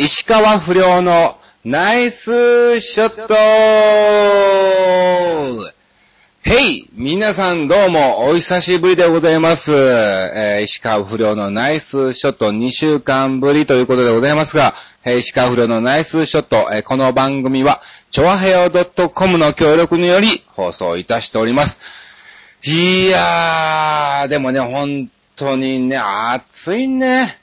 石川不良のナイスショットへい皆さんどうもお久しぶりでございます。えー石川不良のナイスショット2週間ぶりということでございますが、えー石川不良のナイスショット、えーこの番組は、ちょわへよ .com の協力により放送いたしております。いやー、でもね、本当にね、暑いね。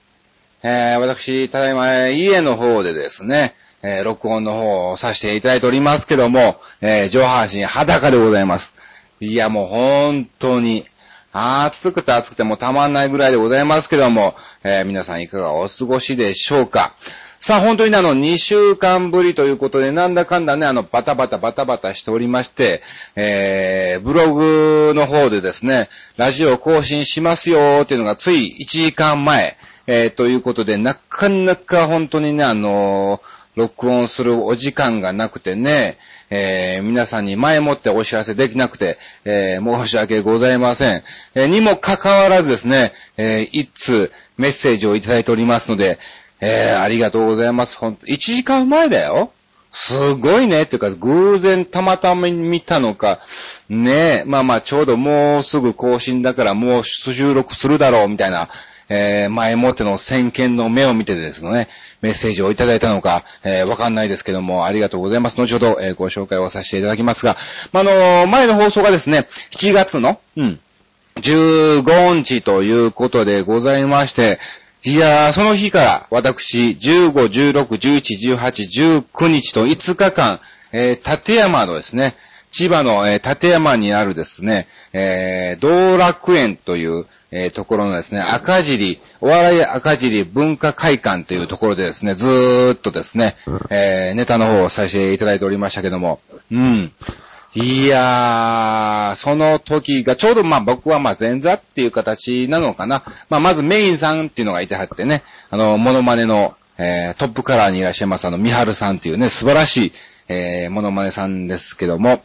えー私、ただいま、家の方でですね、えー録音の方をさせていただいておりますけども、えー上半身裸でございます。いや、もう本当に、暑くて暑くてもたまんないぐらいでございますけども、えー皆さんいかがお過ごしでしょうか。さあ、本当にあの、2週間ぶりということで、なんだかんだね、あの、バタバタバタバタしておりまして、えー、ブログの方でですね、ラジオ更新しますよーっていうのがつい1時間前、えー、ということで、なかなか本当にね、あのー録音するお時間がなくてね、えー皆さんに前もってお知らせできなくて、えー申し訳ございません。えにもかかわらずですね、えー一通メッセージをいただいておりますので、えありがとうございます。ほんと、1時間前だよ。すごいね。っていうか、偶然たまたま見たのか、ね、まあまあ、ちょうどもうすぐ更新だからもう収録するだろう、みたいな、えー前もっての先見の目を見てですね、メッセージをいただいたのか、えーわかんないですけども、ありがとうございます。後ほど、えーご紹介をさせていただきますが、まあ、あのー前の放送がですね、7月の、うん、15日ということでございまして、いやー、その日から私、15、16、11、18、19日と5日間、えー立山のですね、千葉の、えー立山にあるですね、えー道楽園という、えーところのですね、赤尻、お笑い赤尻文化会館というところでですね、ずーっとですね、えーネタの方をさせていただいておりましたけども、うん。いやー、その時が、ちょうどまあ僕はまあ前座っていう形なのかな。まあまずメインさんっていうのがいてはってね、あの、モノマネの、えートップカラーにいらっしゃいますあの、ミハルさんっていうね、素晴らしい、えーモノマネさんですけども、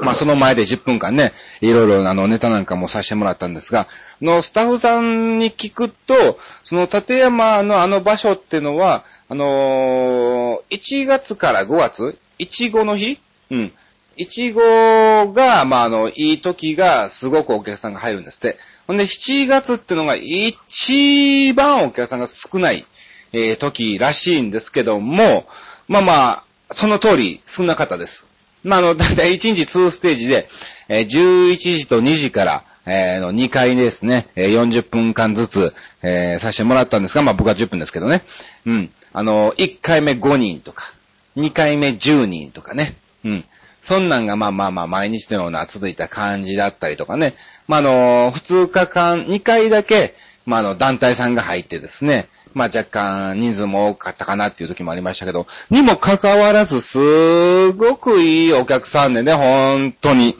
まあその前で10分間ね、いろいろあのネタなんかもさせてもらったんですが、のスタッフさんに聞くと、その立山のあの場所ってのは、あのー1月から5月、いちごの日うん。いちごが、まあ、あの、いい時がすごくお客さんが入るんですって。ほんで、7月ってのが一番お客さんが少ない、えー時らしいんですけども、まあまあ、その通り少なかったです。まあ、あの、だいたい1日2ステージで、えー11時と2時から、えーの2回ですね、えー40分間ずつ、えーさせてもらったんですが、まあ僕は10分ですけどね。うん。あの、1回目5人とか、2回目10人とかね。うん。そんなんがまあまあまあ毎日のような続いた感じだったりとかね。まああの、2日間、2回だけ、まああの、団体さんが入ってですね。まあ若干人数も多かったかなっていう時もありましたけど、にもかかわらずすごくいいお客さんでね、本当に。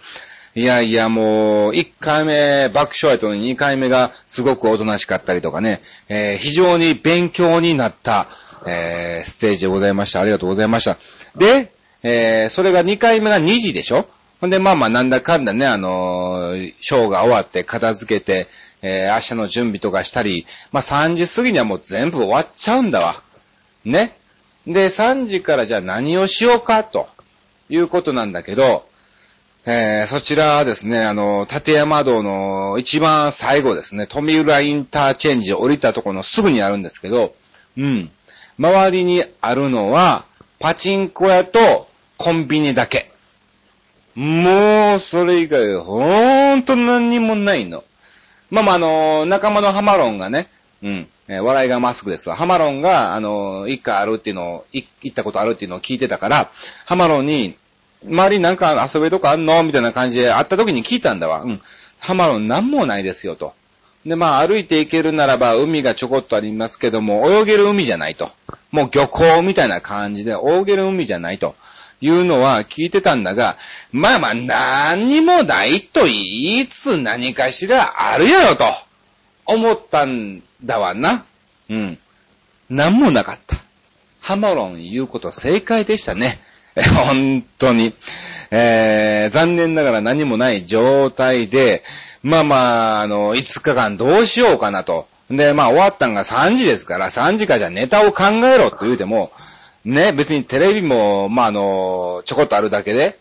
いやいや、もう、1回目爆笑やったの2回目がすごくおとなしかったりとかね、えー非常に勉強になった、えーステージでございました。ありがとうございました。で、えーそれが2回目が2時でしょ？ほんで、まあまあ、なんだかんだね、あのーショーが終わって片付けて、えー明日の準備とかしたり、まあ3時過ぎにはもう全部終わっちゃうんだわ。ね。で、3時からじゃあ何をしようか、ということなんだけど、えーそちらはですね、あの、立山道の一番最後ですね、富浦インターチェンジ降りたところのすぐにあるんですけど、うん。周りにあるのは、パチンコ屋とコンビニだけ。もう、それ以外、ほーんと何にもないの。まあまあ、あの、仲間のハマロンがね、うん、えー笑いがマスクですわ。ハマロンが、あの、一回あるっていうのを、行ったことあるっていうのを聞いてたから、ハマロンに、周りなんか遊べとこあんの？みたいな感じで会った時に聞いたんだわ。うん。ハマロンなんもないですよと。で、まあ歩いて行けるならば海がちょこっとありますけども、泳げる海じゃないと。もう漁港みたいな感じで泳げる海じゃないと。いうのは聞いてたんだが、まあまあ何にもないと言いつ何かしらあるやろと思ったんだわな。うん。なんもなかった。ハマロン言うこと正解でしたね。本当に。えー、残念ながら何もない状態で、まあまあ、あの、5日間どうしようかなとで、まあ終わったんが3時ですから、3時かじゃネタを考えろって言うても、ね、別にテレビも、まああの、ちょこっとあるだけで、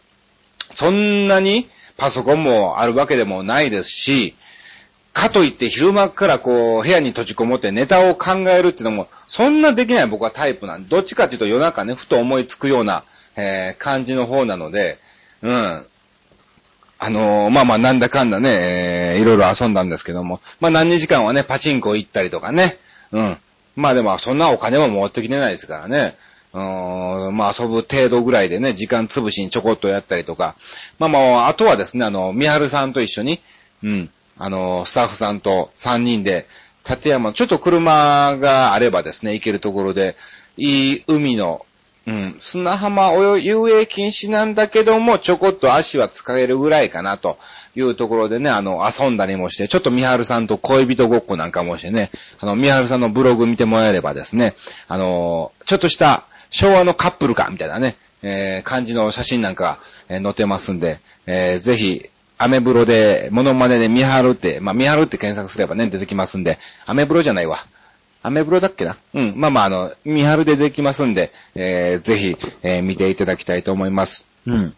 そんなにパソコンもあるわけでもないですし、かといって昼間からこう、部屋に閉じこもってネタを考えるっていうのも、そんなできない僕はタイプなんで、どっちかっていうと夜中ね、ふと思いつくような、えー、感じの方なので、うん。あのー、まあまあ、なんだかんだね、えー、いろいろ遊んだんですけども、まあ何時間はね、パチンコ行ったりとかね、うん。まあでも、そんなお金も持ってきてないですからね。うん、まあ遊ぶ程度ぐらいでね、時間潰しにちょこっとやったりとか。まあまあ、あとはですね、あの、みはるさんと一緒に、うん、あの、スタッフさんと3人で、立山、ちょっと車があればですね、行けるところで、いい海のうん。砂浜泳遊泳禁止なんだけども、ちょこっと足は使えるぐらいかなというところでね、あの、遊んだりもして、ちょっとみはるさんと恋人ごっこなんかもしてね、あの、みはるさんのブログ見てもらえればですね、あの、ちょっとした昭和のカップルか、みたいなね、えー、感じの写真なんか、えー、載ってますんで、えー、ぜひ、アメブロで、モノマネで見張るって、まあ、見張るって検索すればね、出てきますんで、アメブロじゃないわ。アメブロだっけな？うん。まあまあ、あの、見張るでできますんで、えー、ぜひ、えー、見ていただきたいと思います。うん。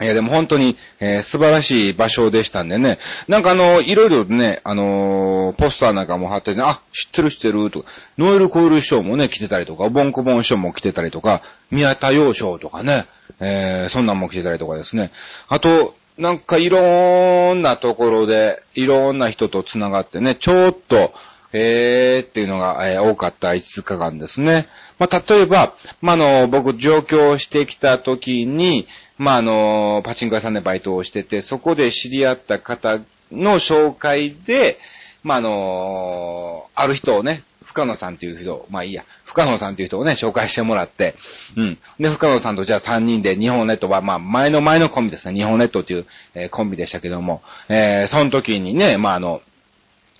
いや、でも本当に、えー、素晴らしい場所でしたんでね。なんかあの、いろいろね、あのー、ポスターなんかも貼ってね、あ、知ってる知ってるとか、ノエルコイルショーもね、来てたりとか、ボンコボンショーも来てたりとか、宮田洋賞とかね、えー、そんなんも来てたりとかですね。あと、なんかいろんなところで、いろんな人と繋がってね、ちょっと、えーっていうのが、えー、多かった5日間ですね。まあ、例えば、ま、あの、僕上京してきた時に、まあ、あの、パチンコ屋さんでバイトをしてて、そこで知り合った方の紹介で、まあ、あの、ある人をね、深野さんっていう人、まあいいや、深野さんっていう人をね、紹介してもらって、うん。で、深野さんとじゃあ3人で日本ネットは、まあ前の前のコンビですね、日本ネットっていう、えー、コンビでしたけども、えー、その時にね、まああの、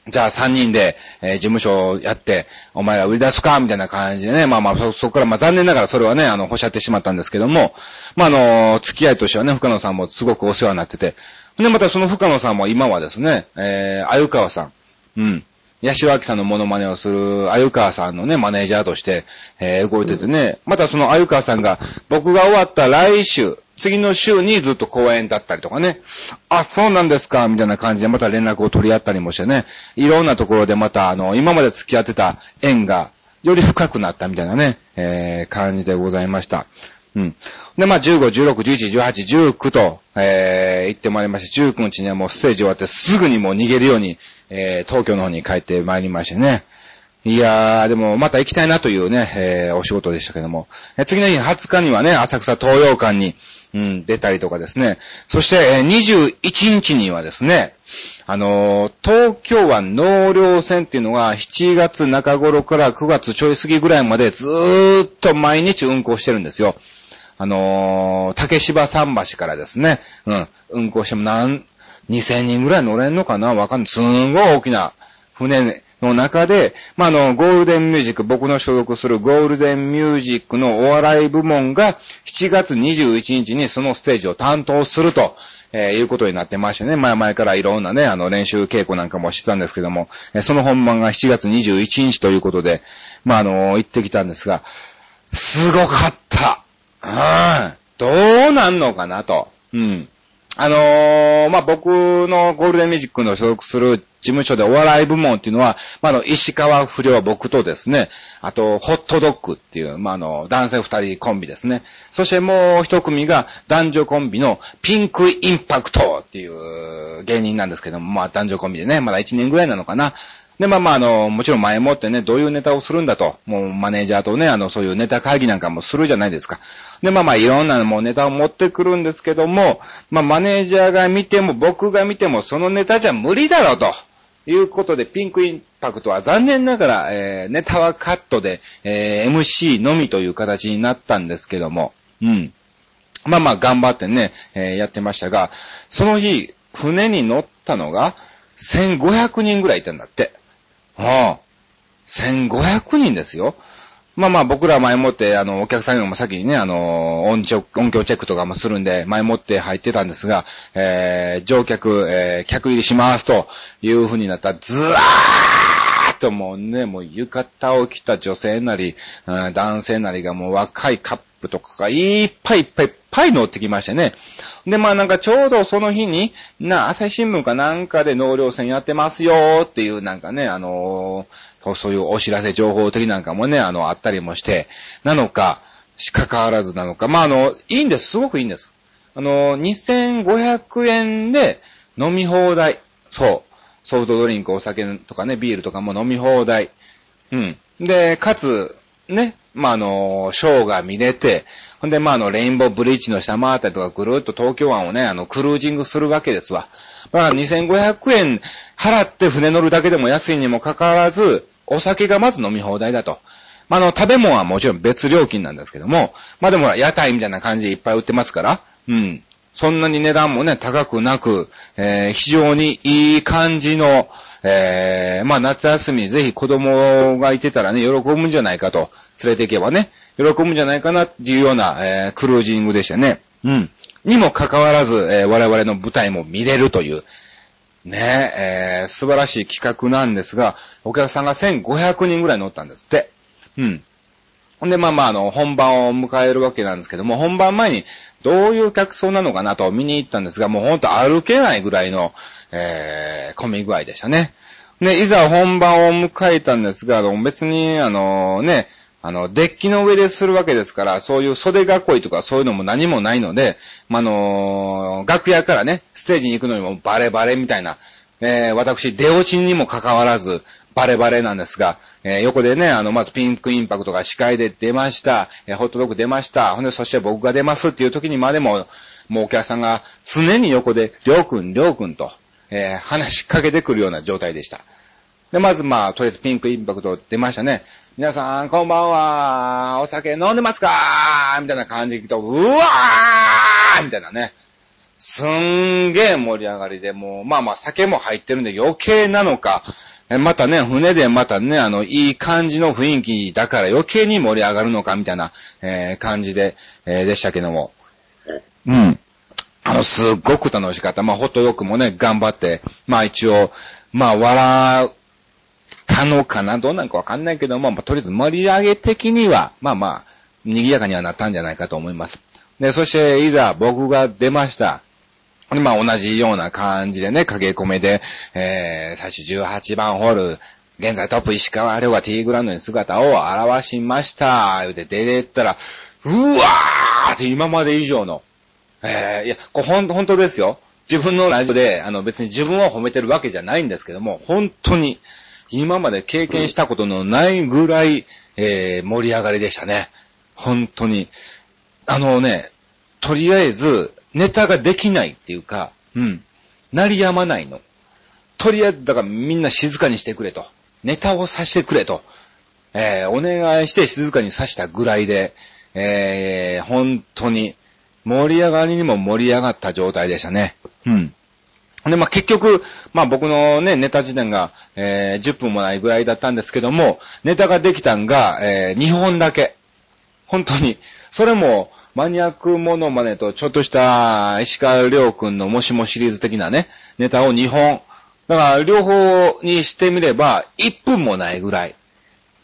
じゃあ3人で、えー、事務所をやって、お前ら売り出すかみたいな感じでね、まあまあそ、そこからまあ残念ながらそれはね、あの、ほしゃってしまったんですけども、まああの、付き合いとしてはね、深野さんもすごくお世話になってて、で、またその深野さんも今はですね、えー、あゆかわさん、うん。八代明さんのモノマネをする、あゆかわさんのね、マネージャーとして、えー、動いててね、またそのあゆかわさんが、僕が終わった来週、次の週にずっと公演だったりとかね。あ、そうなんですか、みたいな感じでまた連絡を取り合ったりもしてね。いろんなところでまた、あの、今まで付き合ってた縁が、より深くなったみたいなね、えー、感じでございました。うん。で、まあ、15、16、11、18、19と、えー、行ってまいりまして、19日にはもうステージ終わってすぐにもう逃げるように、えー、東京の方に帰ってまいりましてね。いやー、でもまた行きたいなというね、えー、お仕事でしたけども。え次の日20日にはね、浅草東洋館に、うん、出たりとかですね。そして、えー、21日にはですね、あのー、東京湾納涼船っていうのが7月中頃から9月ちょい過ぎぐらいまでずーっと毎日運行してるんですよ。あのー、竹芝桟橋からですね、うん、運行しても何、2000人ぐらい乗れんのかな？わかんない。すんごい大きな船の中で、まあ、の、ゴールデンミュージック、僕の所属するゴールデンミュージックのお笑い部門が7月21日にそのステージを担当すると、えー、いうことになってましてね、前々からいろんなね、あの、練習稽古なんかもしてたんですけども、えー、その本番が7月21日ということで、まあ、あの、行ってきたんですが、すごかった。うん。どうなんのかなと。うん。あのー、まあ、僕のゴールデンミュージックの所属する事務所でお笑い部門っていうのは、まあ、の、石川不良僕とですね、あと、ホットドッグっていう、まあ、の、男性二人コンビですね。そしてもう一組が男女コンビのピンクインパクトっていう芸人なんですけども、まあ、男女コンビでね、まだ一年ぐらいなのかな。で、まあまあ、あの、もちろん前もってね、どういうネタをするんだと、もうマネージャーとね、あの、そういうネタ会議なんかもするじゃないですか。で、まあまあ、いろんなもうネタを持ってくるんですけども、まあ、マネージャーが見ても、僕が見ても、そのネタじゃ無理だろうと。いうことで、ピンクインパクトは残念ながら、えー、ネタはカットで、えー、MC のみという形になったんですけども、うん。まあまあ、頑張ってね、えー、やってましたが、その日、船に乗ったのが、1500人ぐらいいたんだって。ああ。1500人ですよ。まあまあ僕ら前もって、あの、お客さんよりも先にね、あの、音響、音響チェックとかもするんで、前もって入ってたんですが、えー、乗客、えー、客入りしますという風になったら、ずーっーっともうね、もう浴衣を着た女性なり、うん男性なりがもう若いカップとかがいっぱいいっぱいいっぱい乗ってきましてね。で、まあなんかちょうどその日に、な、朝日新聞かなんかで納涼船やってますよっていうなんかね、あのーそういうお知らせ情報的なんかもね、あの、あったりもして、なのか、しかかわらずなのか。まああの、いいんです。すごくいいんです。あの、2500円で飲み放題。そう。ソフトドリンク、お酒とかね、ビールとかも飲み放題。うん。で、かつ、ね、まあ、あの、ショーが見れて、ほんで、まあ、あの、レインボーブリッジの下回ったりとか、ぐるっと東京湾をね、あの、クルージングするわけですわ。まあ、2500円払って船乗るだけでも安いにもかかわらず、お酒がまず飲み放題だと。まあ、の、食べ物はもちろん別料金なんですけども、まあでも、屋台みたいな感じでいっぱい売ってますから、うん。そんなに値段もね、高くなく、えー非常にいい感じの、えーまあ夏休みぜひ子供がいてたらね、喜ぶんじゃないかと、連れて行けばね、喜ぶんじゃないかなっていうような、えークルージングでしたね。うん。にもかかわらず、えー我々の舞台も見れるという、ねえ、ー素晴らしい企画なんですが、お客さんが1500人ぐらい乗ったんですって。うん。ほんで、まあまあ、あの、本番を迎えるわけなんですけども、本番前にどういう客層なのかなと見に行ったんですが、もうほんと歩けないぐらいの、えー、混み具合でしたね。で、いざ本番を迎えたんですが、別に、あのね、あの、デッキの上でするわけですから、そういう袖囲いとかそういうのも何もないので、まあ、あの楽屋からね、ステージに行くのにもバレバレみたいな、えー、私、出落ちにもかかわらず、バレバレなんですが、えー横でね、あの、まずピンクインパクトが司会で出ました、えーホットドッグ出ました、ほんで、そして僕が出ますっていう時にまでも、もうお客さんが常に横で、りょうくん、りょうくんと、えー話しかけてくるような状態でした。で、まずまあ、とりあえずピンクインパクト出ましたね。皆さん、こんばんは。お酒飲んでますか？みたいな感じで聞くと、うわーみたいなね。すんげー盛り上がりで、もう、まあまあ酒も入ってるんで余計なのか、またね、船でまたね、あの、いい感じの雰囲気だから余計に盛り上がるのか、みたいな、えー感じで、えーでしたけども。うん。あの、すっごく楽しかった。まあ、ホットドッグもね、頑張って、まあ一応、まあ、笑うったのかなどうなんかわかんないけども、まあ、とりあえず盛り上げ的には、まあまあ、賑やかにはなったんじゃないかと思います。で、そして、いざ僕が出ました。まあ、同じような感じでね、駆け込めで、えー、最初18番ホール、現在トップ石川遼が T グラウンドに姿を現しました。言うて出てったら、うわーって今まで以上の、えー、いや、これほん、本当ですよ。自分のラジオで、あの別に自分を褒めてるわけじゃないんですけども、本当に、今まで経験したことのないぐらい、えー、盛り上がりでしたね。本当に。あのね、とりあえず、ネタができないっていうか、うん。鳴りやまないの。とりあえず、だからみんな静かにしてくれと。ネタをさしてくれと。えー、お願いして静かにさしたぐらいで、えー、本当に、盛り上がりにも盛り上がった状態でしたね。うん。で、まあ、結局、まあ、僕のね、ネタ時点が、えー、10分もないぐらいだったんですけども、ネタができたんが、えー、2本だけ。本当に。それも、マニアックモノマネとちょっとした石川亮君のもしもシリーズ的なね、ネタを2本。だから、両方にしてみれば、1分もないぐらい。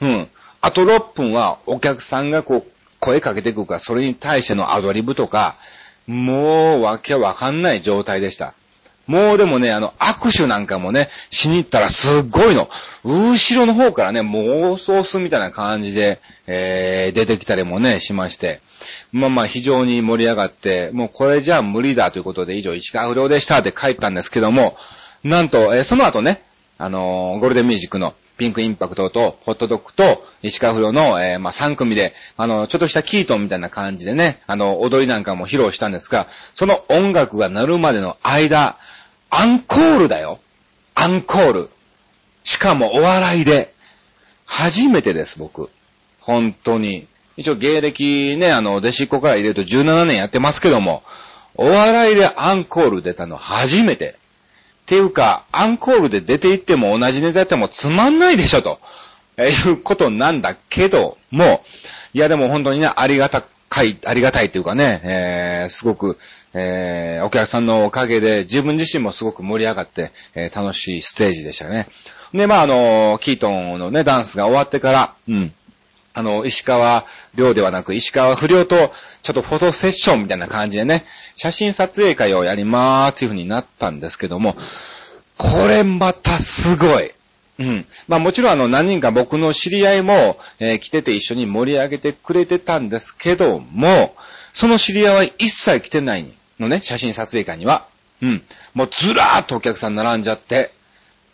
うん。あと6分は、お客さんがこう、声かけてくるから、それに対してのアドリブとか、もう、わけわかんない状態でした。もうでもね、あの、握手なんかもね、しに行ったらすっごいの。後ろの方からね、もうソースみたいな感じで、えー、出てきたりもね、しまして。まあまあ、非常に盛り上がって、もうこれじゃ無理だということで、以上、石川不良でしたって書いたんですけども、なんと、えーその後ね、あのーゴールデンミュージックのピンクインパクトと、ホットドッグと、石川不良の、えーまあ、3組で、あの、ちょっとしたキートンみたいな感じでね、あの、踊りなんかも披露したんですが、その音楽が鳴るまでの間、アンコールだよ。アンコール。しかもお笑いで。初めてです、僕。本当に。一応芸歴ね、あの、弟子っ子から入れると17年やってますけども、お笑いでアンコール出たの初めて。っていうか、アンコールで出て行っても同じネタやってもつまんないでしょ、と、えいうことなんだけども、いやでも本当にね、ありがたかい、ありがたいというかね、えー、すごく、えー、お客さんのおかげで自分自身もすごく盛り上がって、えー楽しいステージでしたね。で、まあ、あの、キートンのね、ダンスが終わってから、うん。あの、石川亮ではなく、石川不良と、ちょっとフォトセッションみたいな感じでね、写真撮影会をやりまーすという風になったんですけども、これまたすごい。うん。まあもちろんあの何人か僕の知り合いも、えー、来てて一緒に盛り上げてくれてたんですけども、その知り合いは一切来てないのね、写真撮影会には。うん。もうずらーっとお客さん並んじゃって、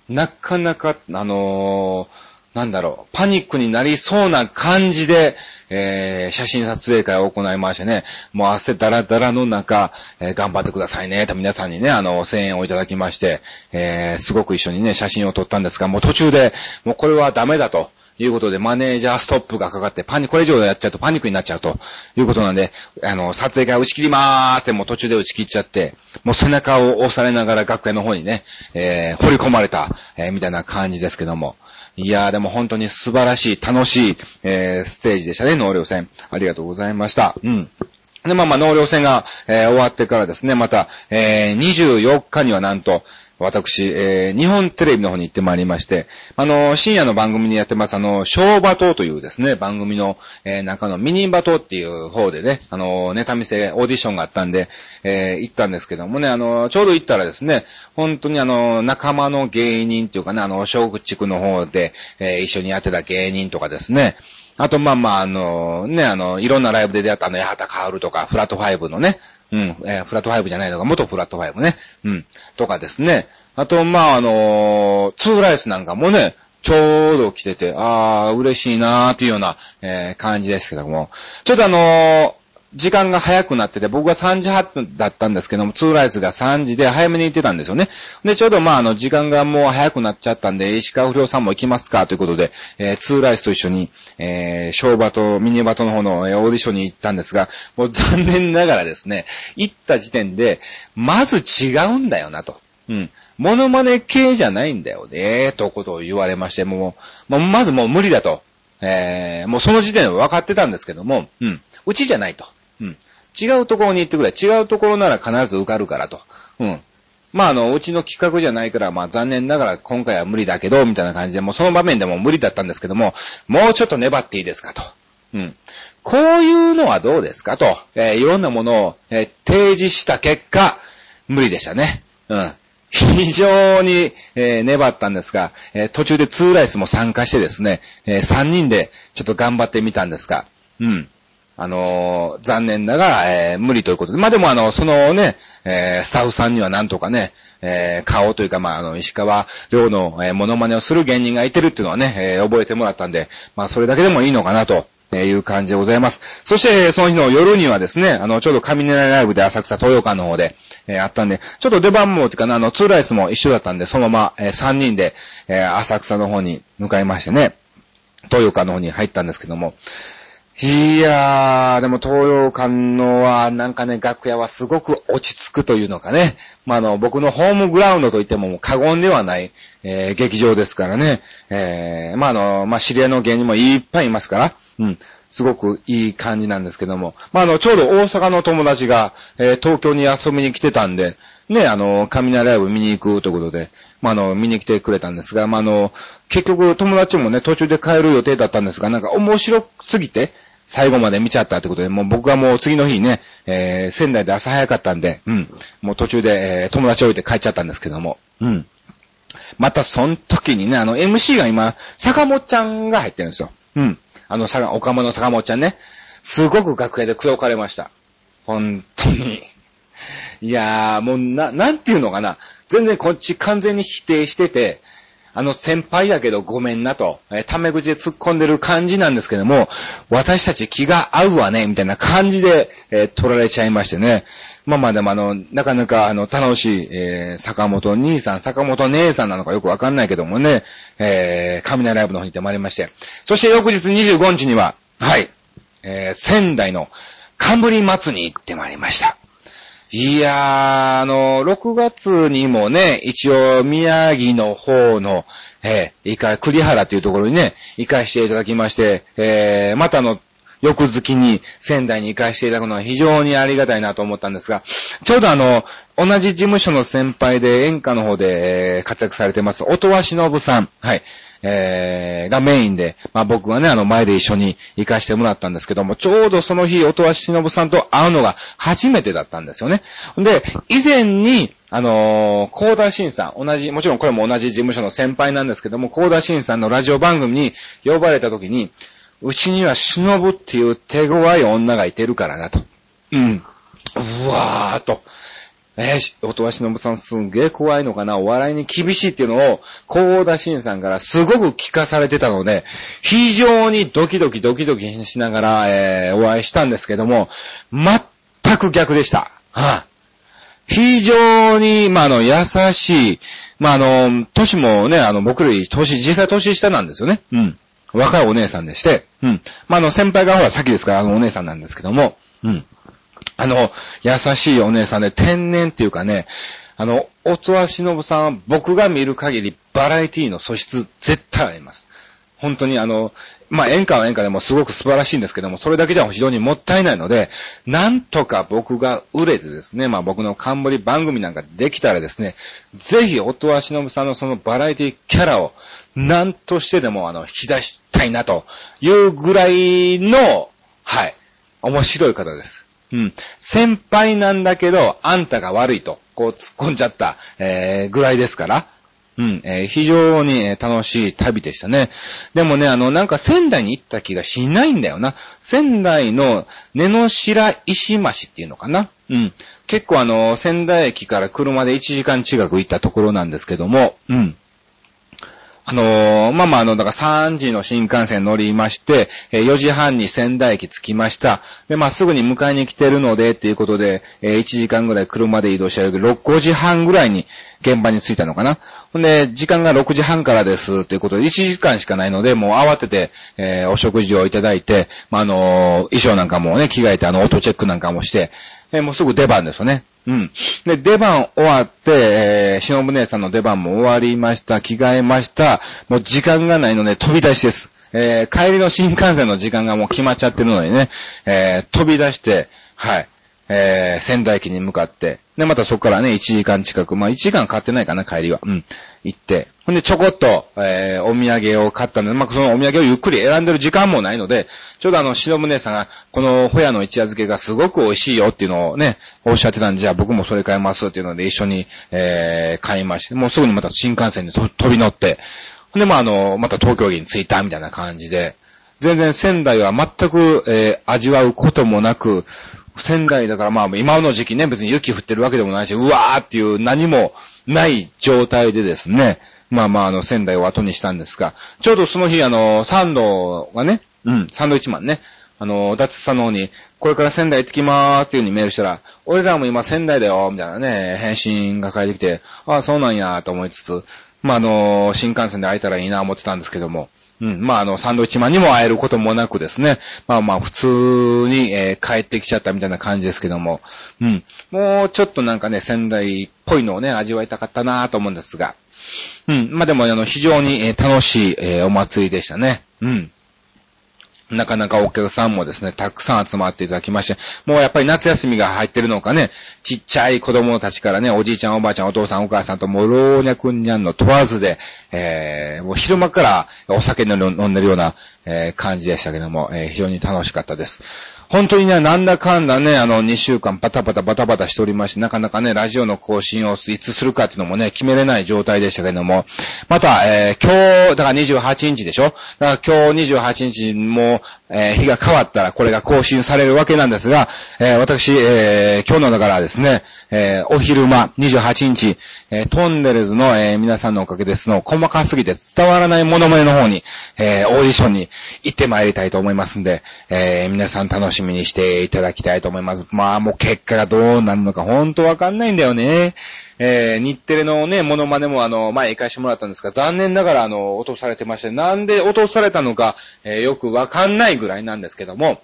なかなか、あのーなんだろう、パニックになりそうな感じで、えー、写真撮影会を行いましてね、もう汗だらだらの中、えー、頑張ってくださいね、と皆さんにね、あの、声援をいただきまして、えー、すごく一緒にね、写真を撮ったんですが、もう途中で、もうこれはダメだと。いうことで、マネージャーストップがかかって、パニック、これ以上やっちゃうとパニックになっちゃうということなんで、あの、撮影会打ち切りまーってもう途中で打ち切っちゃって、もう背中を押されながら楽屋の方にね、えー、掘り込まれた、えー、みたいな感じですけども。いやーでも本当に素晴らしい、楽しい、えー、ステージでしたね、納涼戦。ありがとうございました。うん。で、まあまあ、納涼戦が、えー、終わってからですね、また、えー、24日にはなんと、私、えー、日本テレビの方に行ってまいりまして、あの、深夜の番組にやってます、あの、小馬島というですね、番組の、えー、中のミニバトっていう方でね、あの、ネタ見せ、オーディションがあったんで、えー、行ったんですけどもね、あの、ちょうど行ったらですね、本当にあの、仲間の芸人っていうかね、あの、小区地区の方で、えー、一緒にやってた芸人とかですね、あと、まあまあ、あの、ね、あの、いろんなライブで出会ったあの、八幡薫とか、フラットファイブのね、うん、えー、フラットファイブじゃないのが、元フラットファイブね、うん、とかですね。あと、まあ、あのー、ツーライスなんかもね、ちょうど来てて、ああ、嬉しいなーっていうような、えー、感じですけども。ちょっとあのー、時間が早くなってて、僕が3時半だったんですけども、ツーライスが3時で早めに行ってたんですよね。で、ちょうどまあ、あの、時間がもう早くなっちゃったんで、石川不良さんも行きますかということで、えー、ツーライスと一緒に、えー、小バト、ミニバトの方の、えー、オーディションに行ったんですが、もう残念ながらですね、行った時点で、まず違うんだよなと。うん。モノマネ系じゃないんだよね、とことを言われまして、もう、まずもう無理だと。えー、もうその時点で分かってたんですけども、うん。うちじゃないと。うん。違うところに行ってくれ。違うところなら必ず受かるからと。うん。まあ、あの、うちの企画じゃないから、まあ、残念ながら今回は無理だけど、みたいな感じで、もうその場面でも無理だったんですけども、もうちょっと粘っていいですかと。うん。こういうのはどうですかと。えー、いろんなものを、えー、提示した結果、無理でしたね。うん。非常に、えー、粘ったんですが、え、途中でツーライスも参加してですね、え、3人でちょっと頑張ってみたんですが、うん。あの残念ながら、え無理ということで。まあ、でもあの、そのね、えスタッフさんにはなんとかね、え顔というか、まあ、あの、石川亮の、えモノマネをする芸人がいてるっていうのはね、え覚えてもらったんで、まあ、それだけでもいいのかなと。えいう感じでございます。そして、その日の夜にはですね、あの、ちょうど雷ライブで浅草東洋館の方で、えー、あったんで、ちょっと出番も、てかな、あの、ツーライスも一緒だったんで、そのまま、えー、3人で、えー、浅草の方に向かいましてね、東洋館の方に入ったんですけども、いやー、でも東洋館のは、なんかね、楽屋はすごく落ち着くというのかね。まあ、あの、僕のホームグラウンドといっても過言ではない、えー、劇場ですからね。えー、まあ、あの、まあ、知り合いの芸人もいっぱいいますから、うん。すごくいい感じなんですけども。まあ、あの、ちょうど大阪の友達が、えー、東京に遊びに来てたんで、ね、あの、雷ライブ見に行くということで、まあ、あの、見に来てくれたんですが、まあ、あの、結局友達もね、途中で帰る予定だったんですが、なんか面白すぎて、最後まで見ちゃったってことで、もう僕はもう次の日ね、えー、仙台で朝早かったんで、うん、もう途中で、えー、友達置いて帰っちゃったんですけども、うん。またその時にね、あの、MC が今、坂本ちゃんが入ってるんですよ。うん。あの、さ、岡本坂本ちゃんね。すごく楽屋で口説かれました。本当に。いやー、もうな、なんていうのかな。全然こっち完全に否定してて、あの先輩だけどごめんなと、えー、タメ口で突っ込んでる感じなんですけども、私たち気が合うわね、みたいな感じで、えー、取られちゃいましてね。まあまあでもあの、なかなかあの、楽しい、えー、坂本兄さん、坂本姉さんなのかよくわかんないけどもね、えー、雷ライブの方に行ってまいりまして。そして翌日25日には、はい、えー、仙台の冠祭に行ってまいりました。いやー、あの、6月にもね、一応宮城の方の、えー、いか、栗原っていうところにね、行かしていただきまして、えー、またの翌月に仙台に行かせていただくのは非常にありがたいなと思ったんですが、ちょうどあの、同じ事務所の先輩で演歌の方で活躍されてます、音羽忍さん。はい。えー、がメインで、まあ僕がね、あの前で一緒に行かしてもらったんですけども、ちょうどその日、音羽忍さんと会うのが初めてだったんですよね。で、以前に、あのー、コーダシンさん、同じ、もちろんこれも同じ事務所の先輩なんですけども、コーダシンさんのラジオ番組に呼ばれた時に、うちには忍っていう手強い女がいてるからなと。うん。うわーと。えー、音羽忍さんすんげえ怖いのかなお笑いに厳しいっていうのを、高田新さんからすごく聞かされてたので、非常にドキドキドキドキしながら、えー、お会いしたんですけども、全く逆でした。はあ、非常に、まあ、あの、優しい、まあ、あの、歳もね、あの、僕より歳、実際年下なんですよね。うん。若いお姉さんでして、うん。まあ、あの、先輩がほら先ですから、あの、お姉さんなんですけども、うん。あの、優しいお姉さんで、天然っていうかね、あの、音羽忍さんは僕が見る限りバラエティの素質絶対あります。本当にあの、まあ、演歌は演歌でもすごく素晴らしいんですけども、それだけじゃ非常にもったいないので、なんとか僕が売れてですね、まあ、僕の冠番組なんかできたらですね、ぜひ、音羽忍さんのそのバラエティキャラを、何としてでもあの、引き出したいなというぐらいの、はい、面白い方です。うん。先輩なんだけど、あんたが悪いと、こう突っ込んじゃった、えー、ぐらいですから。うん、えー、非常に楽しい旅でしたね。でもね、あの、なんか仙台に行った気がしないんだよな。仙台の根の白石橋っていうのかな。うん。結構あの、仙台駅から車で1時間近く行ったところなんですけども、うん。あのー、まあまあ、の、だから3時の新幹線乗りまして、えー、4時半に仙台駅着きました。で、まあ、すぐに迎えに来てるので、っていうことで、えー、1時間ぐらい車で移動したけど、6、時半ぐらいに現場に着いたのかな。ほんで、時間が6時半からです、ということで、1時間しかないので、もう慌てて、えー、お食事をいただいて、まあ、あの衣装なんかもね、着替えて、あの、オートチェックなんかもして、えもうすぐ出番ですよね。うん。で、出番終わって、えー、しのぶ姉さんの出番も終わりました。着替えました。もう時間がないので飛び出しです。えー、帰りの新幹線の時間がもう決まっちゃってるのにね、えー、飛び出して、はい。えー、仙台駅に向かって、で、またそこからね、1時間近く、まあ1時間かかってないかな、帰りは。うん。行って、ほんでちょこっと、えー、お土産を買ったんで、まあそのお土産をゆっくり選んでる時間もないので、ちょうどあの、しのぶ姉さんが、このホヤの一夜漬けがすごく美味しいよっていうのをね、おっしゃってたんで、じゃあ僕もそれ買いますっていうので一緒に、えー、買いまして、もうすぐにまた新幹線に飛び乗って、ほんでまああの、また東京駅に着いたみたいな感じで、全然仙台は全く、えー、味わうこともなく、仙台だからまあ今の時期ね、別に雪降ってるわけでもないし、うわーっていう何もない状態でですね、まあまああの仙台を後にしたんですが、ちょうどその日あの、サンドがね、うん、サンドイッチマンね、あの、ダッツさんの方に、これから仙台行ってきまーっていう風にメールしたら、俺らも今仙台だよ、みたいなね、返信が返ってきて、ああ、そうなんや、と思いつつ、まああの、新幹線で会えたらいいな思ってたんですけども、うん。まあ、あの、サンドイッチマンにも会えることもなくですね。まあまあ、普通に、えー、帰ってきちゃったみたいな感じですけども。うん。もうちょっとなんかね、仙台っぽいのをね、味わいたかったなと思うんですが。うん。まあでも、あの、非常に、えー、楽しい、えー、お祭りでしたね。うん。なかなかお客さんもですね、たくさん集まっていただきまして、もうやっぱり夏休みが入ってるのかね、ちっちゃい子供たちからね、おじいちゃんおばあちゃんお父さんお母さんともう老若にゃんの問わずで、えー、もう昼間からお酒飲んでるような、えー、感じでしたけども、えー、非常に楽しかったです。本当にね、なんだかんだね、あの、2週間バタバタバタバタしておりまして、なかなかね、ラジオの更新をいつするかっていうのもね、決めれない状態でしたけども、また、えー、今日、だから28日でしょ？だから今日28日も、えー、日が変わったらこれが更新されるわけなんですが、えー、私、え、今日のだからですね、え、お昼間、28日、えー、トンネルズの、えー、皆さんのおかげですの、細かすぎて伝わらないものまねの方に、えー、オーディションに行ってまいりたいと思いますんで、えー、皆さん楽しみにしていただきたいと思います。まあ、もう結果がどうなるのか本当わかんないんだよね。えー、日テレのね、モノマネもあの、前行かしてもらったんですが、残念ながらあの、落とされてまして、なんで落とされたのか、えー、よくわかんないぐらいなんですけども、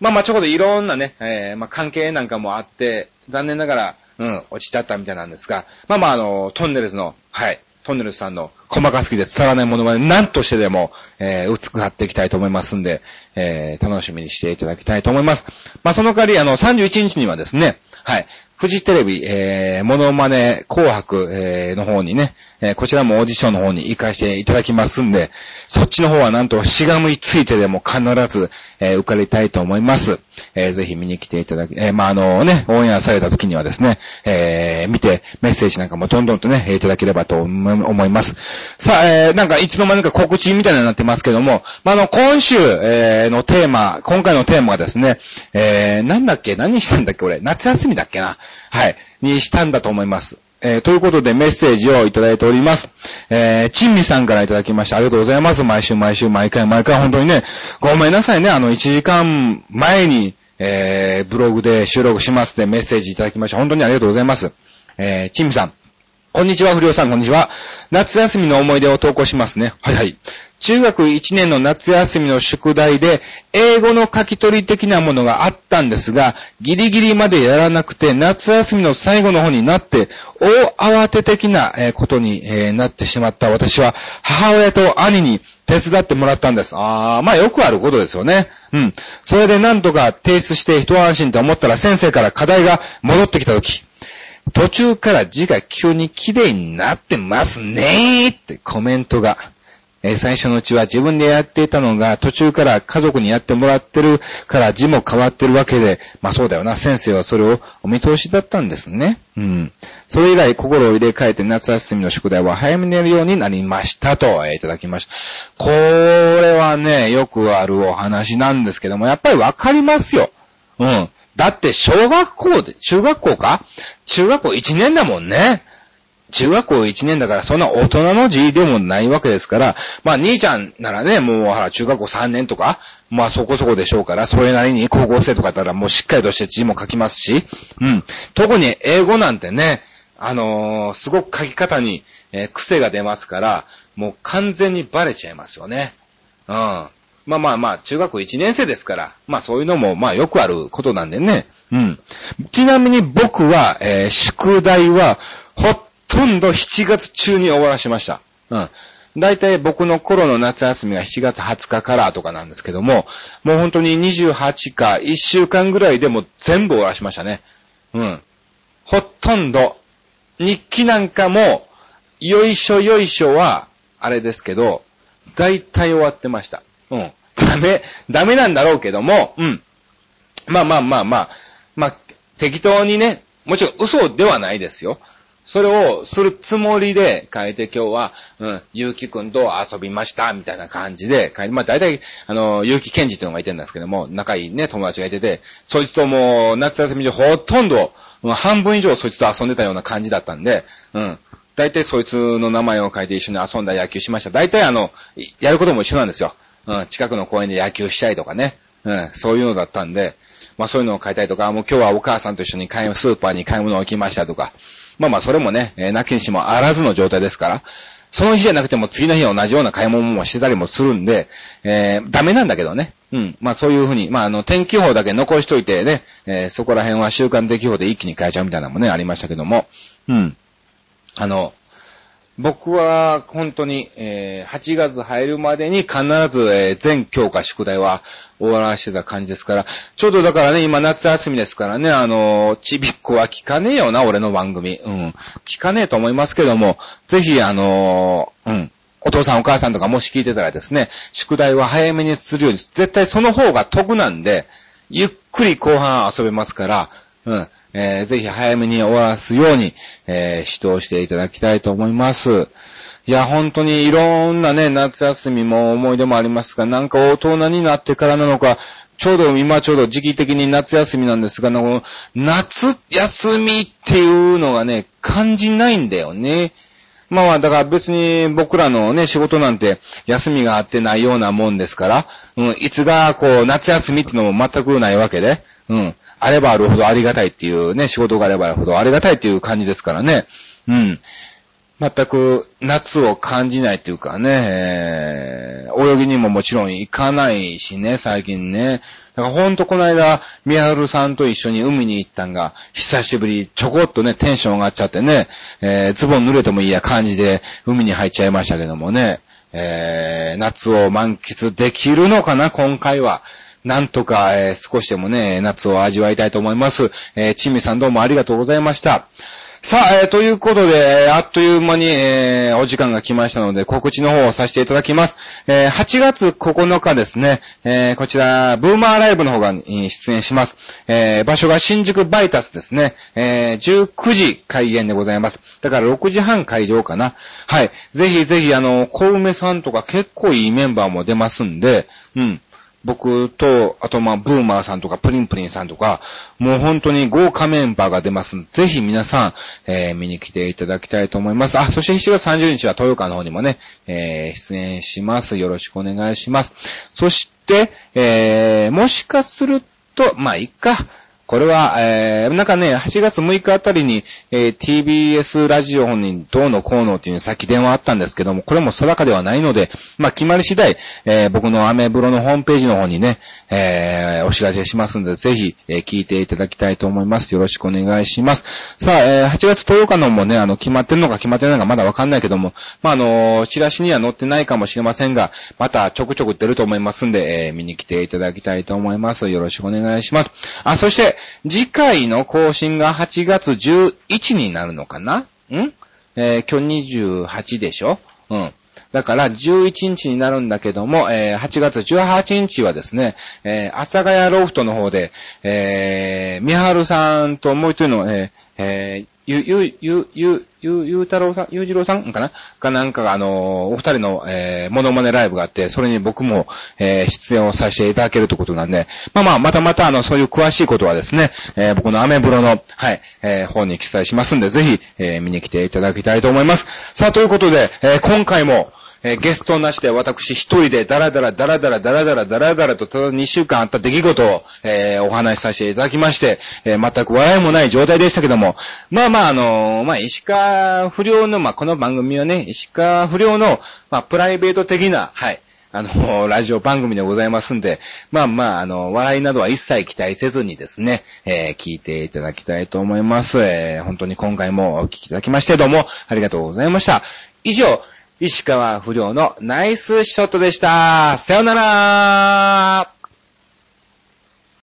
まあまあちょこでいろんなね、えー、まあ関係なんかもあって、残念ながら、うん、落ちちゃったみたいなんですが、まあまああの、トンネルズの、はい、トンネルズさんの細かすぎて伝わらないものまで何としてでも、えー、使っていきたいと思いますんで、えー、楽しみにしていただきたいと思います。まあ、その代わり、あの、31日にはですね、はい、フジテレビ、えー、モノマネ紅白、えー、の方にね、え、こちらもオーディションの方に行かせていただきますんで、そっちの方はなんとしがみついてでも必ず、え、受かりたいと思います。えー、ぜひ見に来ていただき、え、まあ、あのね、オンエアされた時にはですね、え、見てメッセージなんかもどんどんとね、いただければと思います。さあ、え、なんかいつの間にか告知みたいになってますけども、まあ、の、今週、え、のテーマ、今回のテーマはですね、えー、なんだっけ？何したんだっけ？俺、夏休みだっけな？はい、にしたんだと思います。えー、ということでメッセージをいただいております。えー、チンミさんからいただきました。ありがとうございます。毎週毎週毎回毎回本当にね、ごめんなさいね。あの、1時間前に、えー、ブログで収録しますってメッセージいただきました。本当にありがとうございます。えー、チンミさん。こんにちは、不良さん、こんにちは。夏休みの思い出を投稿しますね。はいはい。中学1年の夏休みの宿題で、英語の書き取り的なものがあったんですが、ギリギリまでやらなくて、夏休みの最後の方になって、大慌て的なことになってしまった私は、母親と兄に手伝ってもらったんです。あー、まあよくあることですよね。うん。それでなんとか提出して一安心と思ったら先生から課題が戻ってきたとき、途中から字が急に綺麗になってますねーってコメントが。え最初のうちは自分でやっていたのが途中から家族にやってもらってるから字も変わってるわけで、まあそうだよな、先生はそれをお見通しだったんですね。うん。それ以来心を入れ替えて夏休みの宿題は早めにやるようになりましたと、えー、いただきました。これはね、よくあるお話なんですけども、やっぱりわかりますよ。うん。だって小学校で、中学校か？中学校1年だもんね。中学校1年だからそんな大人の字でもないわけですから、まあ兄ちゃんならね、もうほら中学校3年とか、まあそこそこでしょうから、それなりに高校生とかだったらもうしっかりとして字も書きますし、うん。特に英語なんてね、あのー、すごく書き方に、えー、癖が出ますから、もう完全にバレちゃいますよね。うん。まあまあまあ、中学1年生ですから、まあそういうのもまあよくあることなんでね。うん。ちなみに僕は、えー、宿題は、ほとんど7月中に終わらしました。うん。大体僕の頃の夏休みが7月20日からとかなんですけども、もう本当に28か1週間ぐらいでも全部終わらしましたね。うん。ほとんど、日記なんかも、よいしょよいしょは、あれですけど、大体終わってました。うん。ダメ、ダメなんだろうけども、うん。まあまあまあまあ、まあ、適当にね、もちろん嘘ではないですよ。それをするつもりで書いて今日は、うん、ゆうきくんと遊びました、みたいな感じで書いて、まあ大体、あの、ゆうきけんじっていうのがいてるんですけども、仲いいね、友達がいてて、そいつともう夏休み中ほとんど、半分以上そいつと遊んでたような感じだったんで、うん。大体そいつの名前を書いて一緒に遊んだ野球しました。大体あの、やることも一緒なんですよ。うん、近くの公園で野球したいとかね。うん、そういうのだったんで、まあそういうのを買いたいとか、もう今日はお母さんと一緒に買い、スーパーに買い物を行きましたとか、まあまあそれもね、えー、なきにしもあらずの状態ですから、その日じゃなくても次の日同じような買い物もしてたりもするんで、えー、ダメなんだけどね。うん。まあそういうふうに、まああの、天気予報だけ残しといてね、えー、そこら辺は週間天気予報で一気に変えちゃうみたいなのもね、ありましたけども、うん。あの、僕は本当に、えー、8月入るまでに必ず、えー、全教科宿題は終わらしてた感じですから、ちょうどだからね、今夏休みですからね、あのー、ちびっこは聞かねえよな、俺の番組。うん。聞かねえと思いますけども、ぜひ、あのー、うん。お父さんお母さんとかもし聞いてたらですね、宿題は早めにするように、絶対その方が得なんで、ゆっくり後半遊べますから、うん。えー、ぜひ早めに終わらすように、えー、指導していただきたいと思います。いや、本当にいろんなね、夏休みも思い出もありますが、なんか大人になってからなのか、ちょうど今ちょうど時期的に夏休みなんですが、夏休みっていうのがね、感じないんだよね。まあだから別に僕らのね、仕事なんて休みがあってないようなもんですから、うん、いつがこう夏休みってのも全くないわけで、うん。あればあるほどありがたいっていうね、仕事があればあるほどありがたいっていう感じですからね。うん。全く夏を感じないというかね、えー、泳ぎにももちろん行かないしね、最近ね。だからほんとこの間、ミハルさんと一緒に海に行ったんが、久しぶり、ちょこっとね、テンション上がっちゃってね、えー、ズボン濡れてもいいや感じで海に入っちゃいましたけどもね、えー、夏を満喫できるのかな、今回は。なんとか、えー、少しでもね、夏を味わいたいと思います。えー、チミさんどうもありがとうございました。さあ、えー、ということで、あっという間に、えー、お時間が来ましたので、告知の方をさせていただきます。えー、8月9日ですね、えー、こちら、ブーマーライブの方が出演します。えー、場所が新宿バイタスですね、えー、19時開演でございます。だから6時半会場かな。はい。ぜひぜひ、あの、小梅さんとか結構いいメンバーも出ますんで、うん。僕と、あとまあ、ブーマーさんとか、プリンプリンさんとか、もう本当に豪華メンバーが出ます、ぜひ皆さん、えー、見に来ていただきたいと思います。あ、そして7月30日は豊川の方にもね、えー、出演します。よろしくお願いします。そして、えー、もしかすると、まあ、いっか。これは、えー、なんかね、8月6日あたりに、えー、TBS ラジオにどうのこうのっていうさっき電話あったんですけども、これも定かではないので、まあ、決まり次第、えー、僕のアメブロのホームページの方にね、えー、お知らせしますので、ぜひ、えー、聞いていただきたいと思います。よろしくお願いします。さあ、えー、8月10日のもね、あの、決まってるのか決まってないのかまだわかんないけども、まあ、あの、チラシには載ってないかもしれませんが、またちょくちょく出ると思いますんで、え、見に来ていただきたいと思います。よろしくお願いします。あ、そして、次回の更新が8月11になるのかな？ん？え、今日28でしょ？うん。だから11日になるんだけども、えー、8月18日はですね、えー、阿佐ヶ谷ロフトの方で、えー、みはるさんともう一人の、えー、えー、ゆ、ゆ、ゆ、ゆ、ゆ、ゆうたろうさん、ゆうじろうさんかな？かなんかがあの、お二人の、えー、モノマネライブがあって、それに僕も、えー、出演をさせていただけるということなんで、まあまあ、またまたあの、そういう詳しいことはですね、えー、僕のアメブロの、はい、えー、方に記載しますんで、ぜひ、えー、見に来ていただきたいと思います。さあ、ということで、えー、今回も、えー、ゲストなしで私一人でダラダラダラダラダラダラダラダラとただ2週間あった出来事を、えー、お話しさせていただきまして、えー、全く笑いもない状態でしたけども、まあまああの、まあ石川不良の、まあこの番組はね、石川不良の、まあプライベート的な、はい、あの、ラジオ番組でございますんで、まあまあ、あの、笑いなどは一切期待せずにですね、えー、聞いていただきたいと思います。えー、本当に今回もお聞きいただきましてどうもありがとうございました。以上、石川不良のナイスショットでした。さよなら